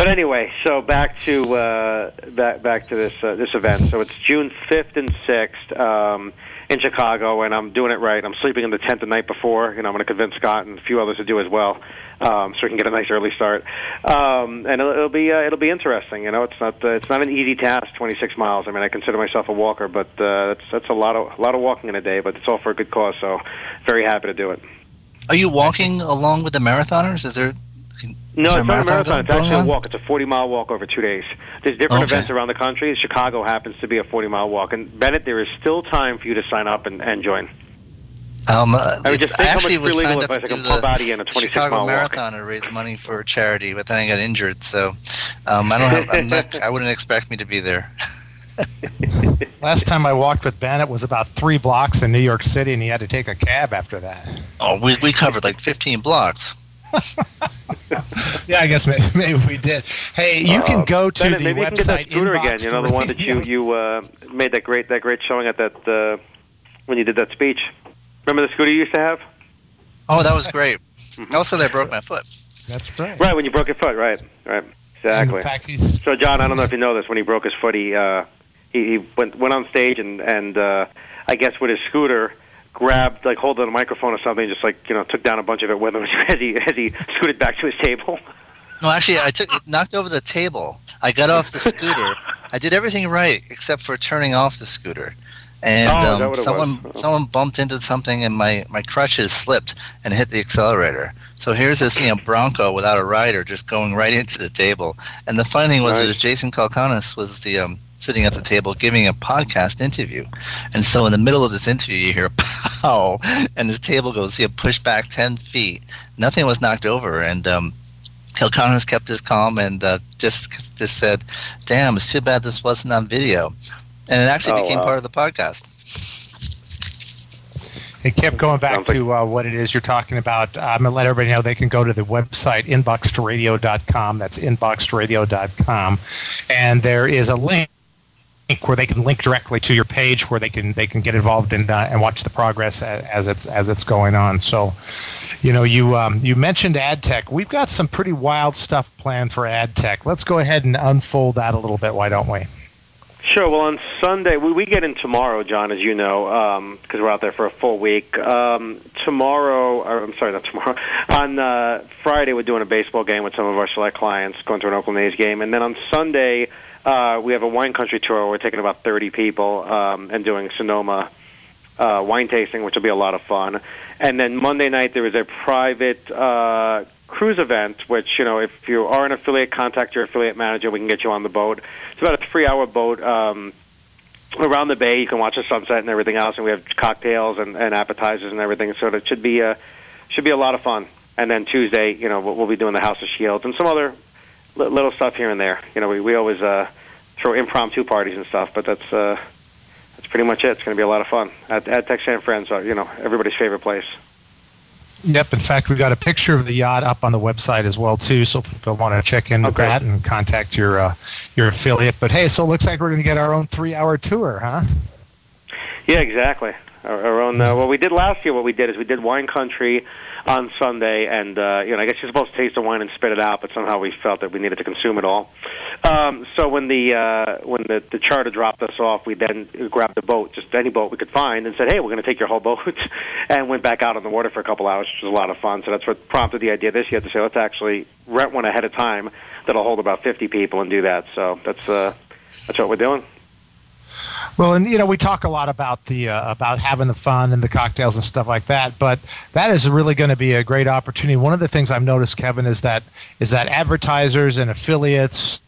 but anyway, so back to uh, back back to this uh, this event. So it's June fifth and sixth. Um, in Chicago, and I'm doing it right. I'm sleeping in the tent the night before, and I'm going to convince Scott and a few others to do as well, um, so we can get a nice early start. Um, and it'll, it'll be uh, it'll be interesting. You know, it's not uh, it's not an easy task, 26 miles. I mean, I consider myself a walker, but uh, that's that's a lot of a lot of walking in a day. But it's all for a good cause, so very happy to do it. Are you walking along with the marathoners? Is there No, there it's not a marathon. going- It's actually going a walk. It's a 40 mile walk over two days. There's different Okay. events around the country. Chicago happens to be a 40 mile walk. And Bennett, there is still time for you to sign up and, and join. Um, uh, I mean, just think how much actually free was legal signed advice I to can do pump the out of you in a 26 Chicago mile walk. Marathon to raise money for charity, but then I got injured, so um, I don't have. I'm not, I wouldn't expect me to be there. Last time I walked with Bennett was about three blocks in New York City, and he had to take a cab after that. Oh, we we covered like 15 blocks. Yeah, I guess maybe, maybe we did. Hey, you can Uh, go to Bennett, the maybe you can get that website scooter again. You know, the one that you you uh, made that great that great showing at that uh, when you did that speech. Remember the scooter you used to have? Oh, that was great. Also, I broke my foot. That's right. Right when you broke your foot. Right. Right. Exactly. Fact, So, John, I don't know if you know this. When he broke his foot, he uh, he, he went went on stage and and uh, I guess with his scooter grabbed like hold holding a microphone or something, just like you know took down a bunch of it with him as he as he scooted back to his table. No, actually, I took knocked over the table. I got off the scooter. I did everything right except for turning off the scooter. And Oh, um, someone someone bumped into something, and my my crutches slipped and hit the accelerator. So here's this you know Bronco without a rider just going right into the table. And the funny thing was, Right. was Jason Calacanis was the um, sitting at the table giving a podcast interview. And so in the middle of this interview, you hear pow, and his table goes he know, pushed back ten feet. Nothing was knocked over, and um, Calacanis kept his calm and uh, just just said, "Damn, it's too bad this wasn't on video," and it actually Oh, became wow. part of the podcast. It kept going back to uh, what it is you're talking about. I'm going to let everybody know they can go to the website inboxedradio.com. That's inboxedradio.com. And there is a link where they can link directly to your page where they can they can get involved and uh, and watch the progress as, it's as it's going on. So, you know, you um, you mentioned ad tech. We've got some pretty wild stuff planned for ad tech. Let's go ahead and unfold that a little bit. Why don't we? Sure. Well, on Sunday we, we get in tomorrow, John, as you know, because we're out there for a full week. Um, tomorrow, or I'm sorry, not tomorrow. On uh, Friday, we're doing a baseball game with some of our select clients, going to an Oakland A's game, and then on Sunday uh, we have a wine country tour. We're taking about 30 people um, and doing Sonoma uh, wine tasting, which will be a lot of fun. And then Monday night there is a private uh, cruise event, which you know, if you are an affiliate, contact your affiliate manager. We can get you on the boat. It's about a three-hour boat um, around the bay. You can watch the sunset and everything else, and we have cocktails and, and appetizers and everything. So it should be a should be a lot of fun. And then Tuesday, you know, we'll, we'll be doing the House of Shields and some other little stuff here and there. You know, we we always uh, throw impromptu parties and stuff, but that's. Uh, that's pretty much it. It's going to be a lot of fun at, at Tech San Friends. Are, you know, everybody's favorite place. Yep. In fact, we've got a picture of the yacht up on the website as well too, so people want to check in with Okay. that and contact your uh, your affiliate. But hey, so it looks like we're going to get our own three-hour tour, huh? Yeah, exactly. Own. Uh, what we did last year, what we did is we did wine country on Sunday, and uh, you know, I guess you're supposed to taste the wine and spit it out, but somehow we felt that we needed to consume it all. Um, so when the uh, when the, the charter dropped us off, we then grabbed a boat, just any boat we could find, and said, "Hey, we're going to take your whole boat," and went back out on the water for a couple hours, which was a lot of fun. So that's what prompted the idea this year to say, let's actually rent one ahead of time that'll hold about 50 people and do that. So that's uh, that's what we're doing. Well, and you know, we talk a lot about the uh, about having the fun and the cocktails and stuff like that, but that is really going to be a great opportunity. One of the things I've noticed, Kevin, is that is that advertisers and affiliates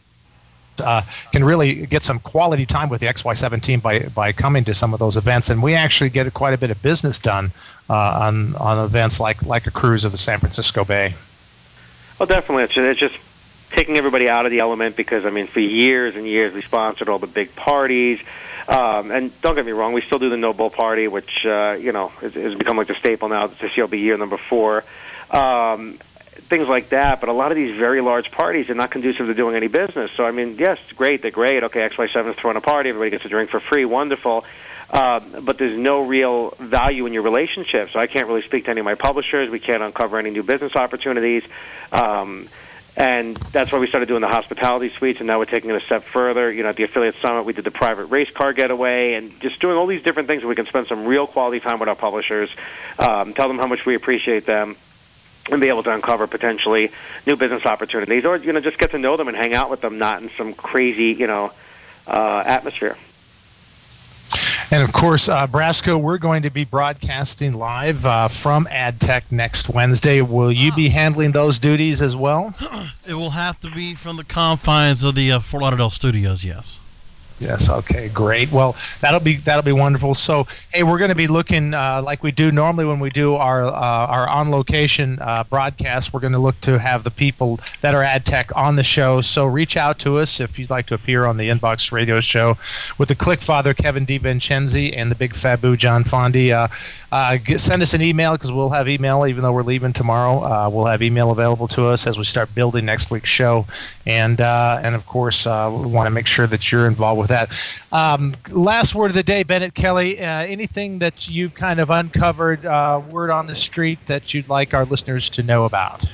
uh, can really get some quality time with the XY7 team by by coming to some of those events, and we actually get quite a bit of business done uh, on on events like like a cruise of the San Francisco Bay. Well, definitely. It's it's just taking everybody out of the element because, I mean, for years and years we sponsored all the big parties. Um, and don't get me wrong, we still do the No Bull Party, which, uh, you know, has, become like the staple now. Year will be year number four. Um, things like that. But a lot of these very large parties are not conducive to doing any business. So, I mean, yes, great. They're great. Okay, XY7 is throwing a party. Everybody gets a drink for free. Wonderful. Uh, but there's no real value in your relationship. So I can't really speak to any of my publishers. We can't uncover any new business opportunities. Um, and that's why we started doing the hospitality suites, and now we're taking it a step further. You know, at the affiliate summit, we did the private race car getaway, and just doing all these different things where we can spend some real quality time with our publishers, um, tell them how much we appreciate them, and be able to uncover potentially new business opportunities, or you know, just get to know them and hang out with them, not in some crazy, you know, uh, atmosphere. And of course, uh, Brasco, we're going to be broadcasting live uh, from AdTech next Wednesday. Will you be handling those duties as well? It will have to be from the confines of the uh, Fort Lauderdale studios, yes. Yes. Okay. Great. Well, that'll be that'll be wonderful. So, hey, we're going to be looking uh, like we do normally when we do our uh, our on location uh, broadcast. We're going to look to have the people that are ad tech on the show. So, reach out to us if you'd like to appear on the Inbox Radio Show with the Click Father Kevin DiVincenzi and the Big Fabu John Fondi. Uh, uh, get, send us an email because we'll have email even though we're leaving tomorrow. Uh, we'll have email available to us as we start building next week's show, and and of course, we want to make sure that you're involved with that. Um, last word of the day, Bennett Kelley. Uh, anything that you've kind of uncovered, uh, word on the street that you'd like our listeners to know about?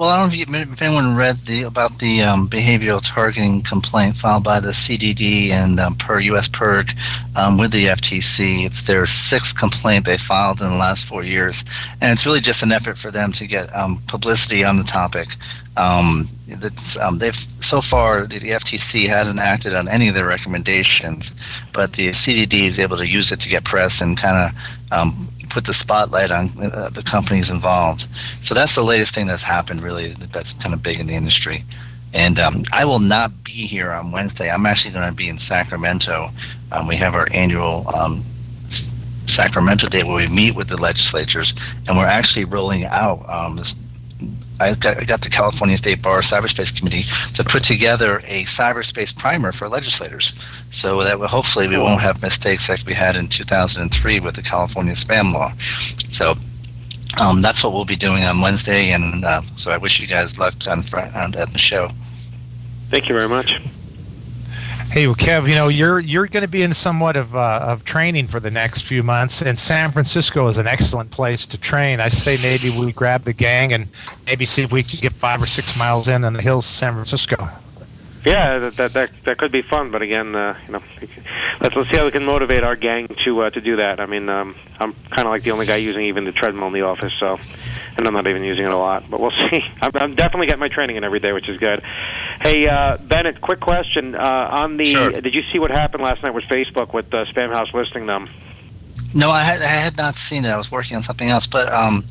Well, I don't know if, anyone read the about the um, behavioral targeting complaint filed by the CDD and um, per U.S. PIRG um, with the FTC. It's their sixth complaint they filed in the last four years, and it's really just an effort for them to get um, publicity on the topic. Um, um, they've so far the, FTC hasn't acted on any of their recommendations, but the CDD is able to use it to get press and kind of um, put the spotlight on uh, the companies involved. So that's the latest thing that's happened. Really, that's kind of big in the industry. And um, I will not be here on Wednesday. I'm actually going to be in Sacramento. Um, we have our annual um, Sacramento Day where we meet with the legislatures, and we're actually rolling out um, this I got, the California State Bar Cyberspace Committee to put together a cyberspace primer for legislators. So that hopefully we won't have mistakes like we had in 2003 with the California spam law. So um, that's what we'll be doing on Wednesday, and uh, so I wish you guys luck on, on at the show. Thank you very much. Hey, well, Kev, you know you're you're going to be in somewhat of uh, of training for the next few months, and San Francisco is an excellent place to train. I say maybe we grab the gang and maybe see if we can get five or six miles in on the hills of San Francisco. Yeah, that that that, that could be fun, but again, uh, you know, let's let's see how we can motivate our gang to uh, to do that. I mean, um, I'm kind of like the only guy using even the treadmill in the office, so and I'm not even using it a lot. But we'll see. I'm, I'm definitely getting my training in every day, which is good. Hey, uh, Bennett, quick question uh, on the. Sure. Did you see what happened last night with Facebook with uh, Spamhaus listing them? No, I had I had not seen it. I was working on something else, but um,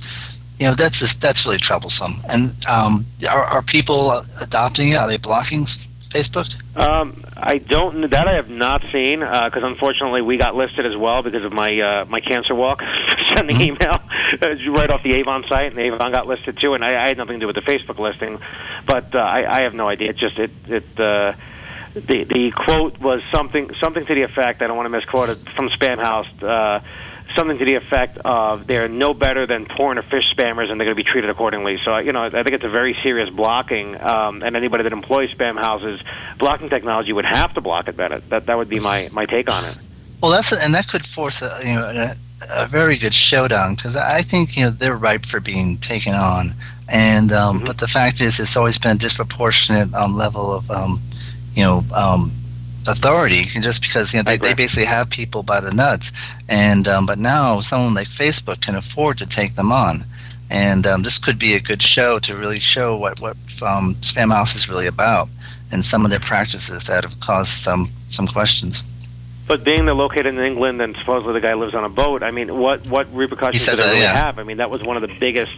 you know that's just that's really troublesome. And um, are, are people adopting it? Are they blocking Facebook? Um, I don't. That I have not seen because unfortunately we got listed as well because of my uh, my cancer walk. Sending Mm-hmm. email uh, right off the Avon site, and Avon got listed too. And I, I had nothing to do with the Facebook listing, but uh, I, I have no idea. It just it it. Uh, the the quote was something something to the effect I don't want to misquote it from Spamhaus uh, something to the effect of they're no better than porn or phish spammers and they're going to be treated accordingly. So you know I think it's a very serious blocking um, and anybody that employs Spamhaus's blocking technology would have to block it better. That that would be my my take on it. Well, that's and that could force a you know a, a very good showdown because I think you know they're ripe for being taken on. And um, but the fact is, it's always been a disproportionate um, level of um, you know um, authority just because you know they, they basically have people by the nuts. And um, but now someone like Facebook can afford to take them on. And um, this could be a good show to really show what what um, Spamhaus is really about and some of their practices that have caused some some questions. But being they're located in England and supposedly the guy lives on a boat, I mean, what what repercussions said they really yeah. have? I mean, that was one of the biggest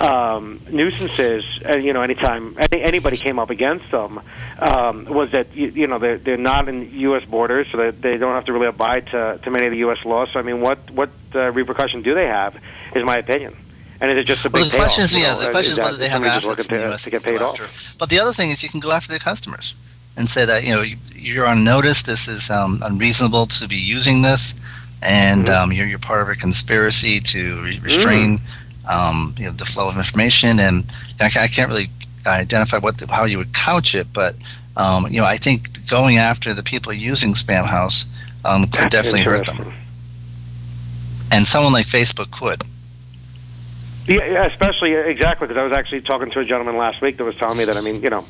um, nuisances. Uh, you know, anytime any, anybody came up against them, um, was that you, you know they're they're not in U.S. borders, so that they don't have to really abide to to many of the U.S. laws. So I mean, what what uh, repercussion do they have? Is my opinion. And is it just a Well, big the question payoff? is, yeah, know, the question is whether they have assets looking to, to get paid off. But the other thing is you can go after the customers and say that you know you- you're on notice. This is um, unreasonable to be using this, and Mhm. um, you're you're part of a conspiracy to re- restrain um, you know the flow of information. And I, I can't really identify what the, how you would couch it, but um, you know I think going after the people using Spamhaus um, could definitely hurt them. And someone like Facebook could. Yeah especially exactly because I was actually talking to a gentleman last week that was telling me that I mean, you know,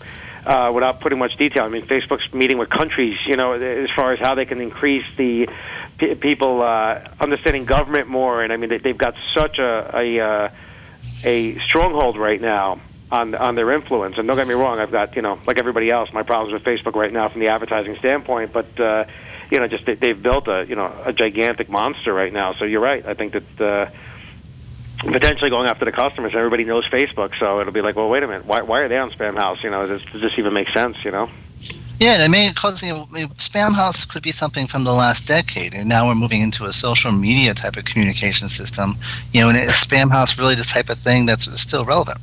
uh, without putting much detail, I mean, Facebook's meeting with countries, you know, as far as how they can increase the p- people uh, understanding government more, and I mean, they, they've got such a a, uh, a stronghold right now on on their influence. And don't get me wrong, I've got you know, like everybody else, my problems with Facebook right now from the advertising standpoint, but. Uh, you know, just they, they've built a you know a gigantic monster right now. So you're right. I think that. Uh, potentially going after the customers. Everybody knows Facebook, so it'll be like, well, wait a minute, why, why are they on Spamhaus? You know, does, does this even make sense? You know? Yeah, I mean, you know, Spamhaus could be something from the last decade, and now we're moving into a social media type of communication system. You know, and is Spamhaus really the type of thing that's still relevant?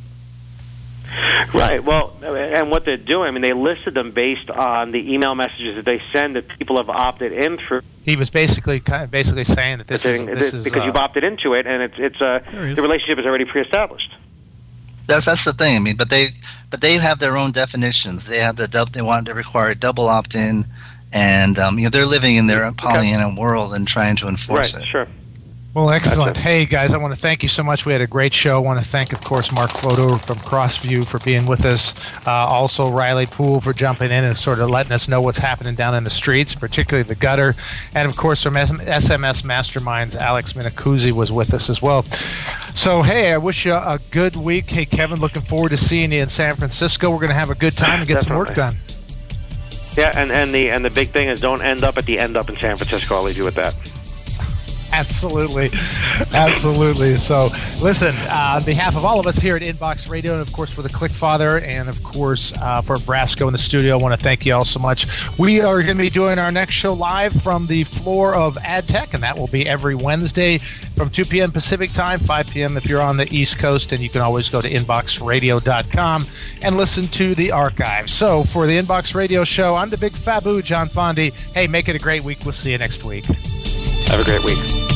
Right. Well, and what they're doing, I mean, they listed them based on the email messages that they send that people have opted in through. He was basically kind of basically saying that this is this is because uh, you've opted into it, and it's it's uh, the relationship is already pre-established. That's that's the thing. I mean, but they but they have their own definitions. They have the dub, they want to require double opt-in, and um, you know they're living in their Pollyanna world and trying to enforce right. it. Sure. Well, excellent. Hey, guys, I want to thank you so much. We had a great show. I want to thank, of course, Mark Fodor from Crossview for being with us. Uh, also, Riley Poole for jumping in and sort of letting us know what's happening down in the streets, particularly the gutter. And, of course, from SMS Masterminds, Alex Minicuzzi was with us as well. So, hey, I wish you a good week. Hey, Kevin, looking forward to seeing you in San Francisco. We're going to have a good time and get some work done. Yeah, and, and the and the big thing is don't end up at the end up in San Francisco. I'll leave you with that. absolutely, absolutely. So, listen, uh, on behalf of all of us here at Inbox Radio, and of course for the Clickfather, and of course uh, for Brasco in the studio, I want to thank you all so much. We are going to be doing our next show live from the floor of AdTech, and that will be every Wednesday from 2 p.m. Pacific time, 5 p.m. if you're on the East Coast, and you can always go to inboxradio.com and listen to the archive. So, for the Inbox Radio show, I'm the big Fabu, John Fondi. Hey, make it a great week. We'll see you next week. Have a great week.